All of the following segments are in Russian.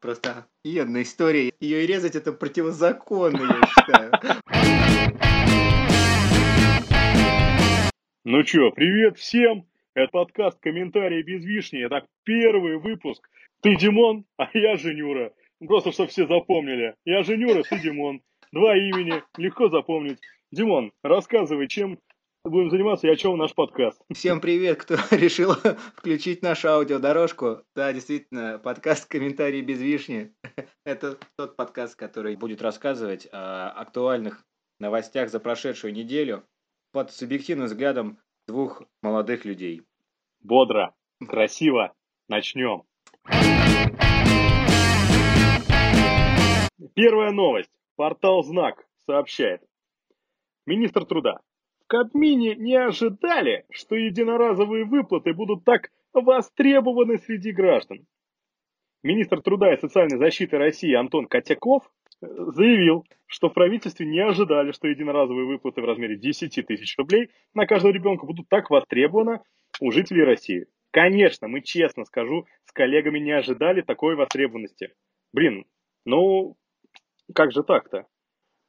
Просто офигенная история. Ее и резать это противозаконно, я считаю. Ну чё, привет всем! Это подкаст «Комментарии без вишни». Это первый выпуск. Ты Димон, а я Женюра. Просто, чтобы все запомнили. Я Женюра, ты Димон. Два имени, легко запомнить. Димон, рассказывай, чем будем заниматься и о чем наш подкаст. Всем привет, кто решил включить нашу аудиодорожку. Да, действительно, подкаст «Комментарии без вишни». Это тот подкаст, который будет рассказывать о актуальных новостях за прошедшую неделю под субъективным взглядом двух молодых людей. Бодро, красиво, начнем. Первая новость. Портал «Знак» сообщает. Министр труда Кабмине не ожидали, что единоразовые выплаты будут так востребованы среди граждан. Министр труда и социальной защиты России Антон Котяков э, заявил, что в правительстве не ожидали, что единоразовые выплаты в размере 10 тысяч рублей на каждого ребенка будут так востребованы у жителей России. Конечно, мы честно скажу, с коллегами не ожидали такой востребованности. Блин, ну как же так-то?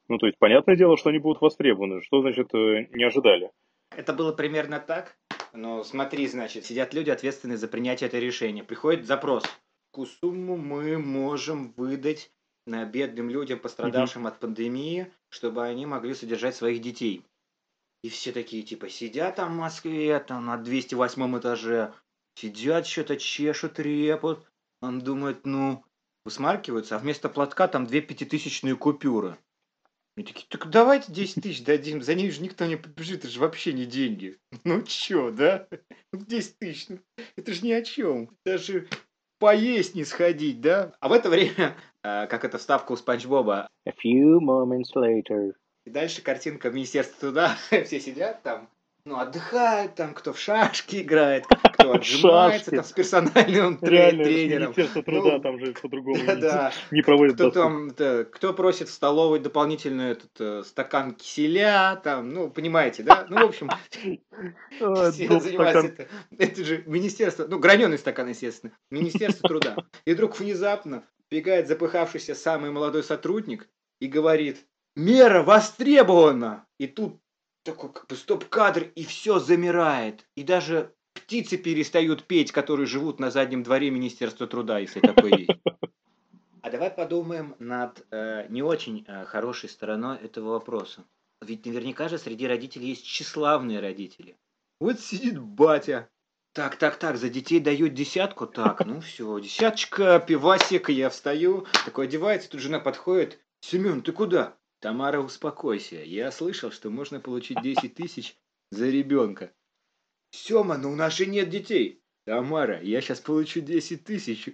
Ну, то есть, понятное дело, что они будут востребованы. Что значит э, не ожидали? Это было примерно так. Но смотри, значит, сидят люди, ответственные за принятие этого решения. Приходит запрос. Какую сумму мы можем выдать на бедным людям, пострадавшим mm-hmm. от пандемии, чтобы они могли содержать своих детей? И все такие, типа, сидят там в Москве, там на 208 этаже, сидят, что-то чешут, репут. Он думает, ну, высмаркиваются, а вместо платка там две пятитысячные купюры. Они такие, так давайте 10 тысяч дадим, за них же никто не побежит, это же вообще не деньги. Ну чё, да? 10 ну, тысяч, ну, это же ни о чем. Даже поесть не сходить, да? А в это время, э, как это вставка у Спанч Боба. A few moments later. И дальше картинка Министерства труда, все сидят там, ну, отдыхают там, кто в шашки играет, кто отжимается там с персональным Реально, тренером. Министерство труда ну, там же по-другому да, да. не проводит кто там, да, кто просит в столовой дополнительный этот э, стакан киселя, там, ну, понимаете, да? Ну, в общем, все занимаются это, же министерство, ну, граненый стакан, естественно, Министерство труда. И вдруг внезапно бегает запыхавшийся самый молодой сотрудник и говорит, мера востребована. И тут такой как бы стоп-кадр, и все замирает. И даже птицы перестают петь, которые живут на заднем дворе Министерства труда, если такое есть. А давай подумаем над э, не очень э, хорошей стороной этого вопроса. Ведь наверняка же среди родителей есть тщеславные родители. Вот сидит батя. Так, так, так, за детей дают десятку. Так, ну все, десяточка, пивасик, я встаю. Такой одевается, тут жена подходит. Семен, ты куда? Тамара, успокойся. Я слышал, что можно получить 10 тысяч за ребенка. Сема, но у нас же нет детей. Тамара, я сейчас получу 10 тысяч.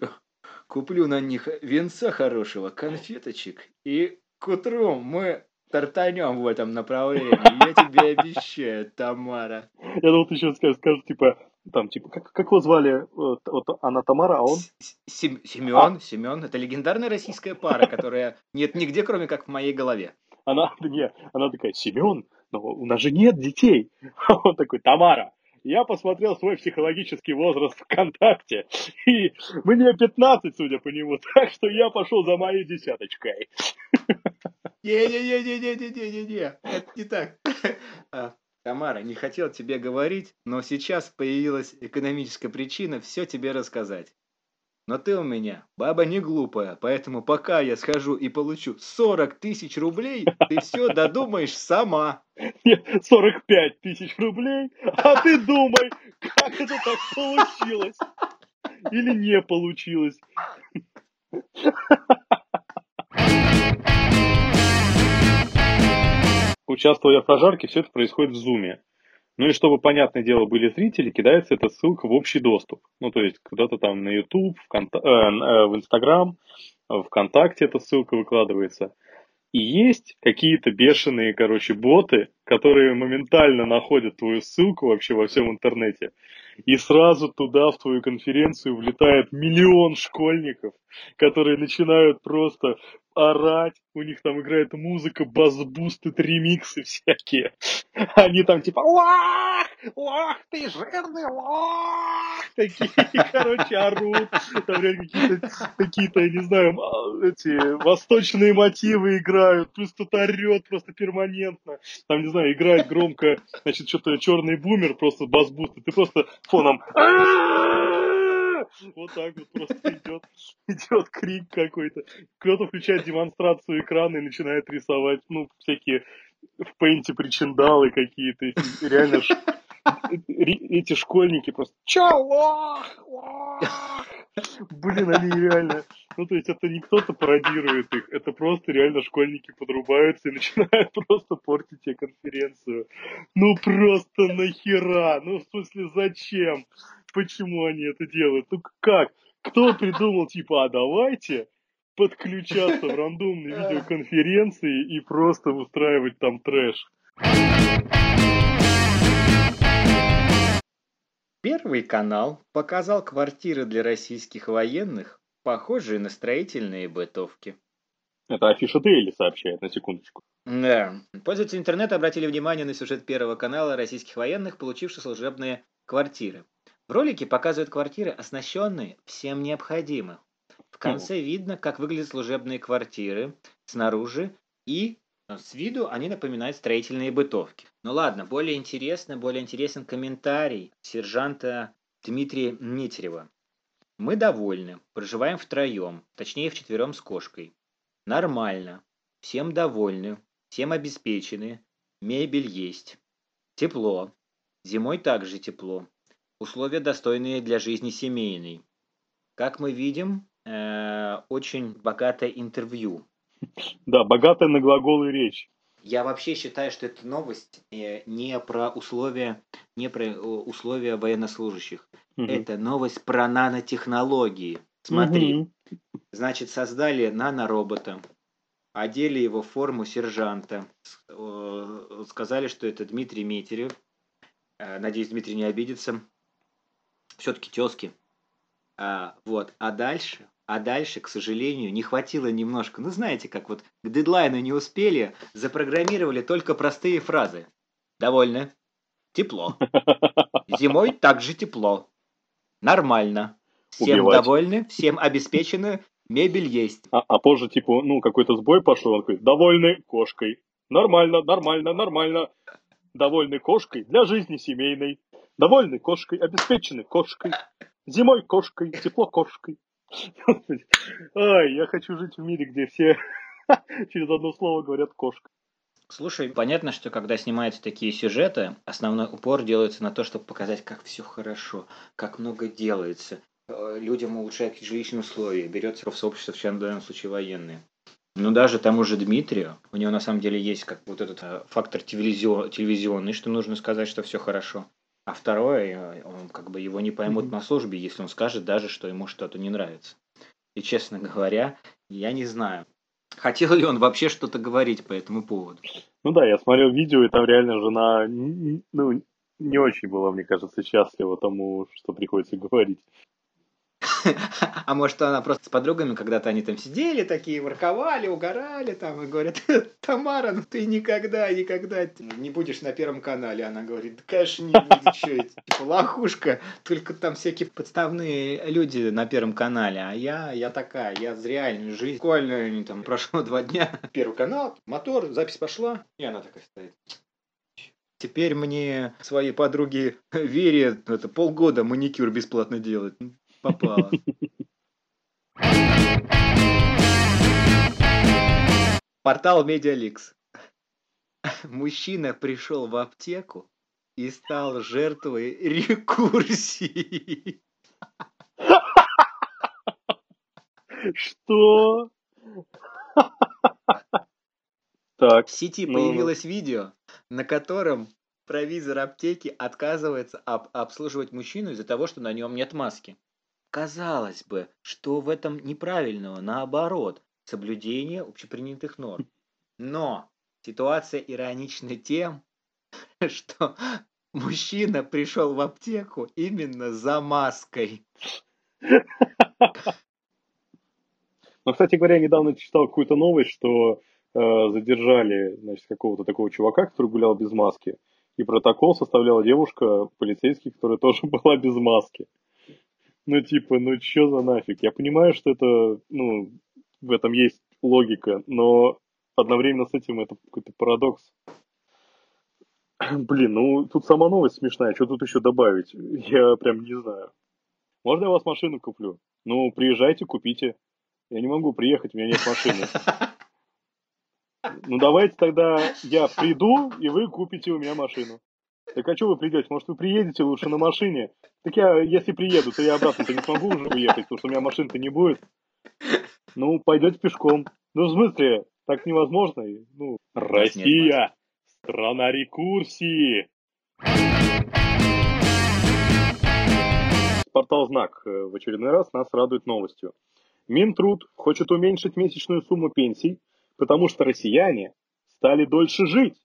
Куплю на них венца хорошего, конфеточек. И к утру мы тартанем в этом направлении. Я тебе обещаю, Тамара. Я думал, ты сейчас скажешь, скажешь, типа, там, типа, как, как его звали? Вот, она Тамара, а он? Сем, Семен, а? Семен. Это легендарная российская пара, которая нет нигде, кроме как в моей голове. Она, не, она такая, Семен, но у нас же нет детей. А он такой, Тамара, я посмотрел свой психологический возраст ВКонтакте, и мне 15, судя по нему, так что я пошел за моей десяточкой. Не-не-не-не-не-не-не-не, это не так. Тамара, не хотел тебе говорить, но сейчас появилась экономическая причина все тебе рассказать. Но ты у меня баба не глупая, поэтому пока я схожу и получу 40 тысяч рублей, ты все додумаешь сама. Нет, 45 тысяч рублей? А ты думай, как это так получилось? Или не получилось? Участвуя в прожарке, все это происходит в зуме. Ну и чтобы, понятное дело, были зрители, кидается эта ссылка в общий доступ. Ну, то есть, куда-то там на YouTube, в, Конта- э, э, в Instagram, ВКонтакте эта ссылка выкладывается. И есть какие-то бешеные, короче, боты, которые моментально находят твою ссылку вообще во всем интернете. И сразу туда, в твою конференцию, влетает миллион школьников, которые начинают просто орать, у них там играет музыка, бас-бусты, ремиксы всякие. Они там типа «Лах! Лах, ты жирный лах!» Такие, короче, орут. Там какие-то, какие-то, я не знаю, эти восточные мотивы играют. Плюс кто-то орет просто перманентно. Там, не знаю, играет громко, значит, что-то черный бумер, просто бас-буст. И ты просто фоном вот так вот просто идет, идет крик какой-то. Кто-то включает демонстрацию экрана и начинает рисовать, ну, всякие в пейнте причиндалы какие-то. Реально ж, эти школьники просто лох? Блин, они реально... Ну, то есть это не кто-то пародирует их, это просто реально школьники подрубаются и начинают просто портить тебе конференцию. Ну, просто нахера? Ну, в смысле, зачем? Почему они это делают. Ну как? Кто придумал, типа, а давайте подключаться в рандомные видеоконференции и просто устраивать там трэш. Первый канал показал квартиры для российских военных, похожие на строительные бытовки. Это Афиша Дейли сообщает, на секундочку. Да. Пользователи интернета обратили внимание на сюжет Первого канала российских военных, получивших служебные квартиры. В ролике показывают квартиры, оснащенные всем необходимым. В конце видно, как выглядят служебные квартиры снаружи и э, с виду они напоминают строительные бытовки. Ну ладно, более интересно, более интересен комментарий сержанта Дмитрия Нетерева. Мы довольны, проживаем втроем, точнее вчетвером с кошкой. Нормально, всем довольны, всем обеспечены, мебель есть. Тепло, зимой также тепло, Условия, достойные для жизни семейной. Как мы видим, э, очень богатое интервью. Да, богатая на глаголы речь. Я вообще считаю, что эта новость э, не про условия, не про э, условия военнослужащих. Угу. Это новость про нанотехнологии. Смотри, угу. значит, создали наноробота, одели его в форму сержанта, сказали, что это Дмитрий Метерев. Надеюсь, Дмитрий не обидится все-таки тезки. А, вот. А дальше, а дальше, к сожалению, не хватило немножко. Ну, знаете, как вот к дедлайну не успели, запрограммировали только простые фразы. Довольны? Тепло. Зимой также тепло. Нормально. Всем Убивать. довольны, всем обеспечены, мебель есть. А, а позже, типа, ну, какой-то сбой пошел, он говорит, довольны кошкой. Нормально, нормально, нормально. Довольны кошкой для жизни семейной. Довольны кошкой, обеспечены кошкой. Зимой кошкой, тепло кошкой. Ай, я хочу жить в мире, где все через одно слово говорят кошка. Слушай, понятно, что когда снимаются такие сюжеты, основной упор делается на то, чтобы показать, как все хорошо, как много делается. Э, людям улучшают жилищные условия, берется в сообщество, в данном случае военные. Ну, даже тому же Дмитрию, у него на самом деле есть как вот этот э, фактор телевизионный, что нужно сказать, что все хорошо. А второе, он как бы его не поймут на службе, если он скажет даже, что ему что-то не нравится. И, честно говоря, я не знаю, хотел ли он вообще что-то говорить по этому поводу. Ну да, я смотрел видео, и там реально жена, ну, не очень была, мне кажется, счастлива тому, что приходится говорить. А может, она просто с подругами, когда-то они там сидели такие, ворковали, угорали там, и говорят, Тамара, ну ты никогда, никогда не будешь на Первом канале. Она говорит, да, конечно, не будет, что это, типа, лохушка, только там всякие подставные люди на Первом канале, а я, я такая, я за реальную жизнь. Буквально там прошло два дня, Первый канал, мотор, запись пошла, и она такая стоит. Теперь мне своей подруге Вере это полгода маникюр бесплатно делать попало. Портал Медиаликс. Мужчина пришел в аптеку и стал жертвой рекурсии. Что? Так. В сети ну, появилось видео, на котором провизор аптеки отказывается об обслуживать мужчину из-за того, что на нем нет маски. Казалось бы, что в этом неправильного, наоборот, соблюдение общепринятых норм. Но ситуация иронична тем, что мужчина пришел в аптеку именно за маской. Ну, кстати говоря, недавно читал какую-то новость, что э, задержали значит, какого-то такого чувака, который гулял без маски. И протокол составляла девушка, полицейский, которая тоже была без маски. Ну, типа, ну чё за нафиг? Я понимаю, что это, ну, в этом есть логика, но одновременно с этим это какой-то парадокс. Блин, ну тут сама новость смешная, что тут еще добавить? Я прям не знаю. Можно я вас машину куплю? Ну, приезжайте, купите. Я не могу приехать, у меня нет машины. Ну, давайте тогда я приду, и вы купите у меня машину. Так а что вы придете? Может, вы приедете лучше на машине? Так я, если приеду, то я обратно-то не смогу уже уехать, потому что у меня машин-то не будет. Ну, пойдете пешком. Ну, в смысле, так невозможно. Ну, Россия, страна рекурсии. Портал «Знак» в очередной раз нас радует новостью. Минтруд хочет уменьшить месячную сумму пенсий, потому что россияне стали дольше жить.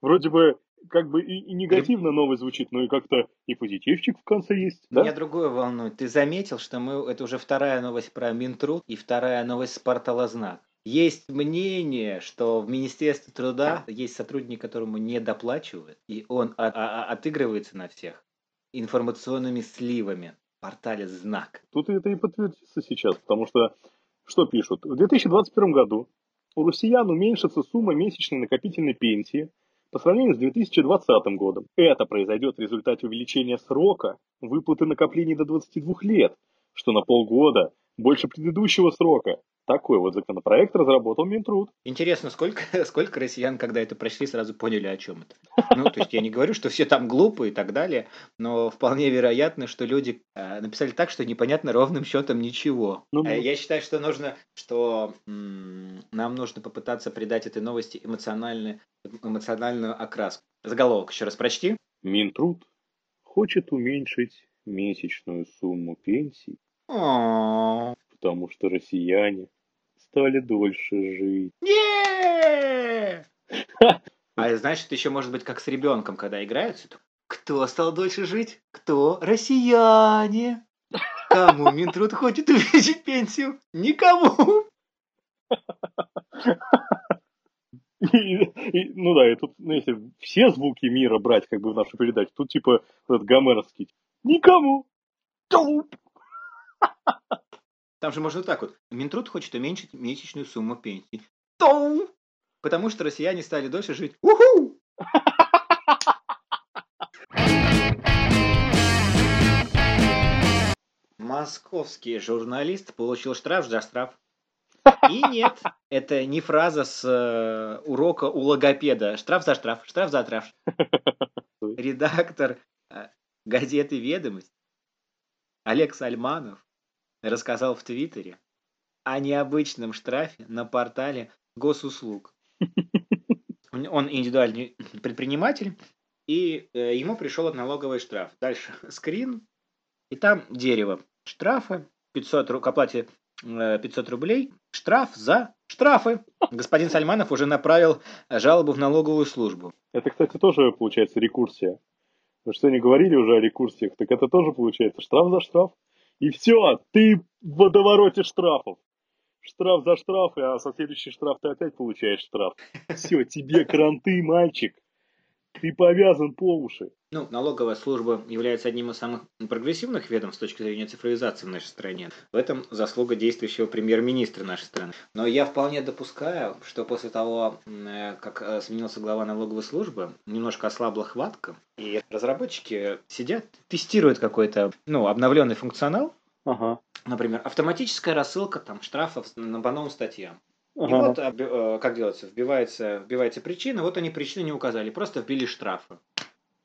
Вроде бы как бы и, и негативно новость звучит, но и как-то и позитивчик в конце есть. Да? Меня другое волнует. Ты заметил, что мы это уже вторая новость про Минтруд и вторая новость с портала «Знак». Есть мнение, что в Министерстве труда есть сотрудник, которому не доплачивают, и он от, а, отыгрывается на всех информационными сливами в портале «Знак». Тут это и подтвердится сейчас, потому что что пишут? В 2021 году у россиян уменьшится сумма месячной накопительной пенсии по сравнению с 2020 годом. Это произойдет в результате увеличения срока выплаты накоплений до 22 лет, что на полгода больше предыдущего срока. Такой вот законопроект разработал Минтруд. Интересно, сколько, сколько россиян, когда это прочли, сразу поняли, о чем это? Ну, то есть я не говорю, что все там глупые и так далее, но вполне вероятно, что люди э, написали так, что непонятно ровным счетом ничего. Ну, э, я считаю, что нужно, что м- нам нужно попытаться придать этой новости эмоциональную, эмоциональную окраску. Заголовок еще раз прочти. Минтруд хочет уменьшить месячную сумму пенсий потому что россияне стали дольше жить. А значит, еще может быть как с ребенком, когда играются. Кто стал дольше жить? Кто? Россияне. Кому Минтруд хочет увеличить пенсию? Никому. И, и, ну да, и тут, ну, если все звуки мира брать как бы в нашу передачу, тут типа этот гомеровский. Никому. Там же можно так вот. Минтруд хочет уменьшить месячную сумму пенсии. Тоу! Потому что россияне стали дольше жить. Уху! Московский журналист получил штраф за штраф. И нет, это не фраза с э, урока у логопеда. Штраф за штраф, штраф за штраф. Редактор э, газеты «Ведомость» Олег Сальманов рассказал в Твиттере о необычном штрафе на портале госуслуг. Он индивидуальный предприниматель, и э, ему пришел налоговый штраф. Дальше скрин, и там дерево. Штрафы, 500, к оплате 500 рублей, штраф за штрафы. Господин Сальманов уже направил жалобу в налоговую службу. Это, кстати, тоже получается рекурсия. Вы что, не говорили уже о рекурсиях? Так это тоже получается штраф за штраф. И все, ты в водовороте штрафов. Штраф за штраф, а со следующий штраф ты опять получаешь штраф. Все, тебе кранты, мальчик. Ты повязан по уши. Ну, налоговая служба является одним из самых прогрессивных ведомств с точки зрения цифровизации в нашей стране. В этом заслуга действующего премьер-министра нашей страны. Но я вполне допускаю, что после того, э, как э, сменился глава налоговой службы, немножко ослабла хватка, и разработчики сидят, тестируют какой-то ну, обновленный функционал, Ага. Например, автоматическая рассылка там штрафов на по новым статьям. Ага. И вот э, как делается, вбивается, вбивается причина, вот они причины не указали, просто вбили штрафы.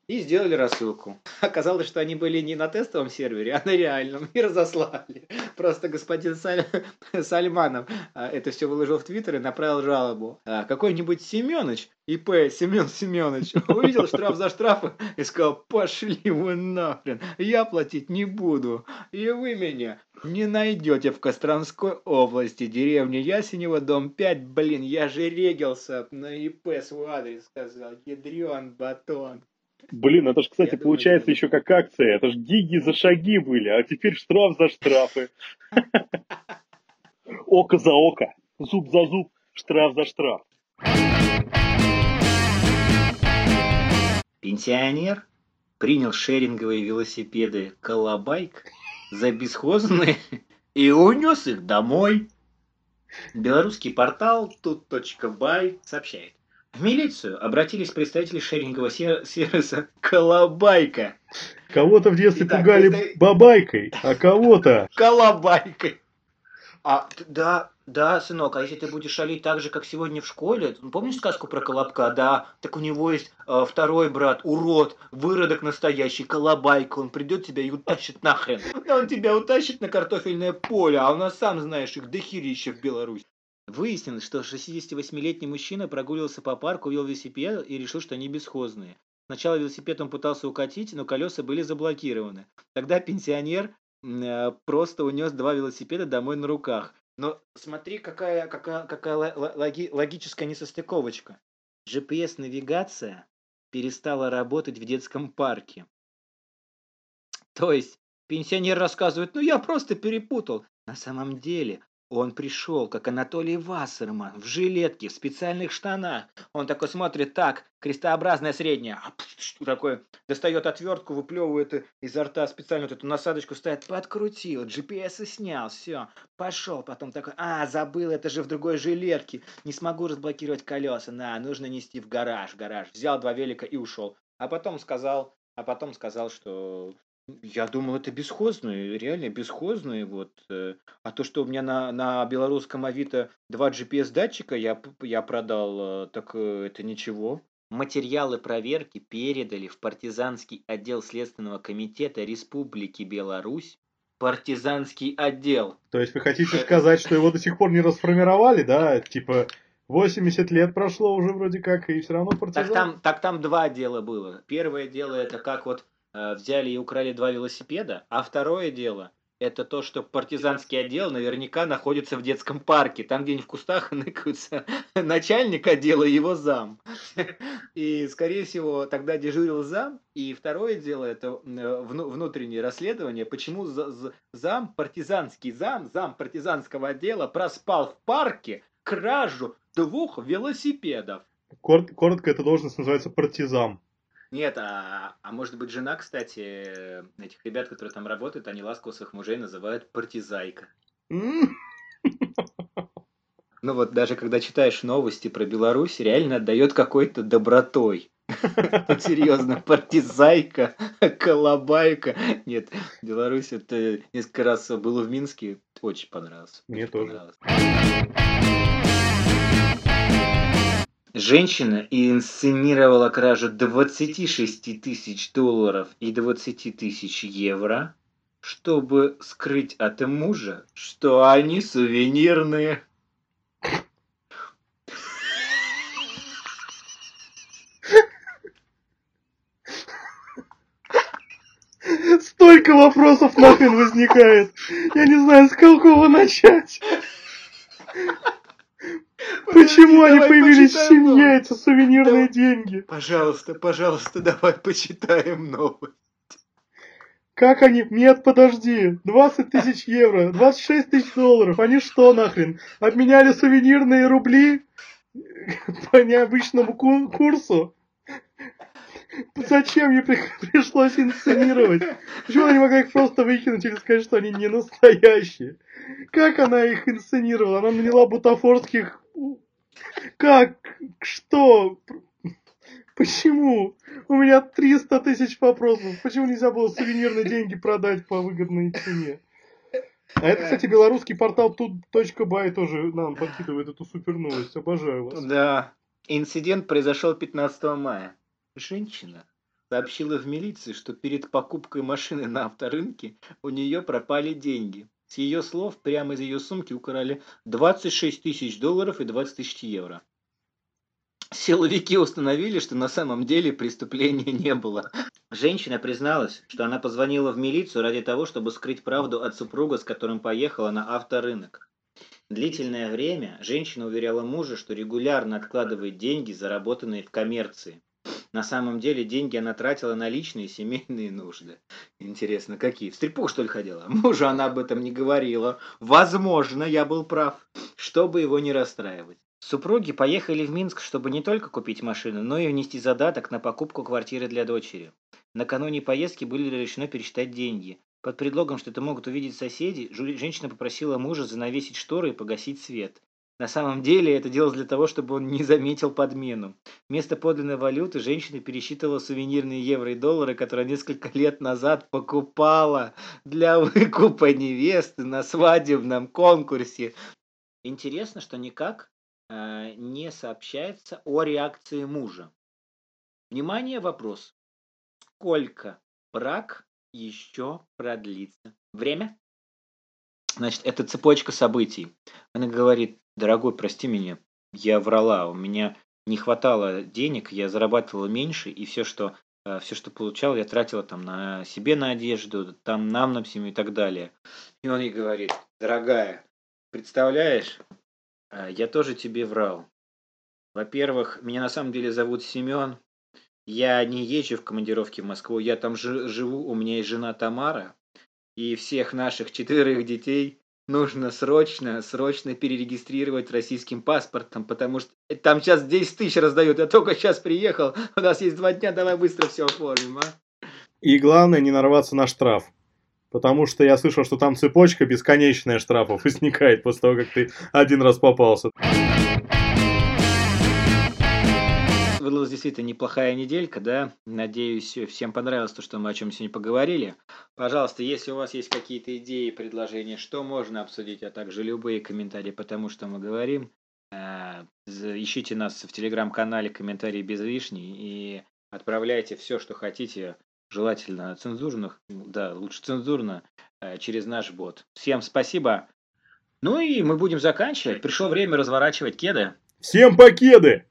И сделали рассылку. Оказалось, что они были не на тестовом сервере, а на реальном. И разослали. Просто господин Саль... Сальманов а, это все выложил в Твиттер и направил жалобу. А какой-нибудь Семенович, ИП Семен Семенович, увидел штраф за штрафы и сказал, пошли вы нахрен, я платить не буду. И вы меня не найдете в Костромской области, деревня Ясенева, дом 5. Блин, я же регился на ИП свой адрес сказал. Ядрен батон. Блин, это же, кстати, Я получается думаю, еще как акция. Это же гиги за шаги были, а теперь штраф за штрафы. Око за око, зуб за зуб, штраф за штраф. Пенсионер принял шеринговые велосипеды «Колобайк» за бесхозные и унес их домой. Белорусский портал тут.бай сообщает. В милицию обратились представители шерингового сервиса «Колобайка». Кого-то в детстве Итак, пугали это... бабайкой, а кого-то... Колобайкой. А, да, да, сынок, а если ты будешь шалить так же, как сегодня в школе, помнишь сказку про Колобка? Да, так у него есть э, второй брат, урод, выродок настоящий, Колобайка, он придет тебя и утащит нахрен. Да он тебя утащит на картофельное поле, а у нас, сам знаешь, их дохерища в Беларуси. Выяснилось, что 68-летний мужчина прогуливался по парку, увидел велосипед и решил, что они бесхозные. Сначала велосипед он пытался укатить, но колеса были заблокированы. Тогда пенсионер э, просто унес два велосипеда домой на руках. Но смотри, какая, какая, какая логи, логическая несостыковочка. GPS-навигация перестала работать в детском парке. То есть пенсионер рассказывает, ну я просто перепутал. На самом деле он пришел, как Анатолий Вассерман, в жилетке, в специальных штанах. Он такой смотрит, так, крестообразная средняя. А, что такое? Достает отвертку, выплевывает изо рта специально вот эту насадочку, ставит, подкрутил, GPS и снял, все, пошел. Потом такой, а, забыл, это же в другой жилетке. Не смогу разблокировать колеса, на, нужно нести в гараж, в гараж. Взял два велика и ушел. А потом сказал, а потом сказал, что я думал, это бесхозные, реально бесхозные. Вот. Э. А то, что у меня на, на белорусском Авито два GPS-датчика я, я продал, э, так э, это ничего. Материалы проверки передали в партизанский отдел Следственного комитета Республики Беларусь. Партизанский отдел. То есть вы хотите сказать, что его до сих пор не расформировали, да? Типа 80 лет прошло уже вроде как, и все равно партизан? Так там, так там два дела было. Первое дело это как вот взяли и украли два велосипеда, а второе дело – это то, что партизанский отдел наверняка находится в детском парке, там где-нибудь в кустах ныкаются начальник отдела и его зам. И, скорее всего, тогда дежурил зам, и второе дело – это э, внутреннее расследование, почему зам, партизанский зам, зам партизанского отдела проспал в парке кражу двух велосипедов. Коротко, эта должность называется партизан. Нет, а, а может быть жена, кстати, этих ребят, которые там работают, они ласково своих мужей называют партизайка. Ну вот даже когда читаешь новости про Беларусь, реально отдает какой-то добротой. Серьезно, партизайка, колобайка. Нет, Беларусь, это несколько раз был в Минске, очень понравился. Мне тоже. Женщина инсценировала кражу 26 тысяч долларов и 20 тысяч евро, чтобы скрыть от мужа, что они сувенирные. Столько вопросов нахрен возникает. Я не знаю, с какого начать. Почему они появились в семье, эти сувенирные деньги? Пожалуйста, пожалуйста, давай почитаем новость. Как они? Нет, подожди. 20 тысяч евро, 26 тысяч долларов. Они что нахрен? Обменяли сувенирные рубли по необычному курсу? Зачем мне пришлось инсценировать? Почему она не могла их просто выкинуть или сказать, что они не настоящие? Как она их инсценировала? Она наняла бутафорских как? Что? Почему? У меня 300 тысяч вопросов. Почему нельзя было сувенирные деньги продать по выгодной цене? А это, кстати, белорусский портал тут.бай тоже нам подкидывает эту супер новость. Обожаю вас. Да. Инцидент произошел 15 мая. Женщина сообщила в милицию, что перед покупкой машины на авторынке у нее пропали деньги. С ее слов, прямо из ее сумки украли 26 тысяч долларов и 20 тысяч евро. Силовики установили, что на самом деле преступления не было. Женщина призналась, что она позвонила в милицию ради того, чтобы скрыть правду от супруга, с которым поехала на авторынок. Длительное время женщина уверяла мужа, что регулярно откладывает деньги, заработанные в коммерции. На самом деле деньги она тратила на личные семейные нужды. Интересно, какие? В стрипух, что ли, ходила? Мужу она об этом не говорила. Возможно, я был прав, чтобы его не расстраивать. Супруги поехали в Минск, чтобы не только купить машину, но и внести задаток на покупку квартиры для дочери. Накануне поездки были решено пересчитать деньги. Под предлогом, что это могут увидеть соседи, женщина попросила мужа занавесить шторы и погасить свет. На самом деле это делалось для того, чтобы он не заметил подмену. Вместо подлинной валюты женщина пересчитывала сувенирные евро и доллары, которые несколько лет назад покупала для выкупа невесты на свадебном конкурсе. Интересно, что никак э, не сообщается о реакции мужа. Внимание, вопрос. Сколько брак еще продлится. Время? Значит, это цепочка событий. Она говорит, дорогой, прости меня, я врала, у меня не хватало денег, я зарабатывала меньше, и все, что э, все, что получал, я тратила там на себе на одежду, там нам на семью и так далее. И он ей говорит, дорогая, представляешь, э, я тоже тебе врал. Во-первых, меня на самом деле зовут Семен, я не езжу в командировки в Москву, я там живу, у меня есть жена Тамара, и всех наших четверых детей нужно срочно, срочно перерегистрировать российским паспортом, потому что там сейчас 10 тысяч раздают, я только сейчас приехал, у нас есть два дня, давай быстро все оформим, а. И главное не нарваться на штраф. Потому что я слышал, что там цепочка бесконечная штрафов возникает после того, как ты один раз попался выдалась действительно неплохая неделька, да. Надеюсь, всем понравилось то, что мы о чем сегодня поговорили. Пожалуйста, если у вас есть какие-то идеи, предложения, что можно обсудить, а также любые комментарии по тому, что мы говорим, э, ищите нас в телеграм-канале «Комментарии без лишней» и отправляйте все, что хотите, желательно цензурных, да, лучше цензурно, э, через наш бот. Всем спасибо. Ну и мы будем заканчивать. Пришло время разворачивать кеды. Всем покеды!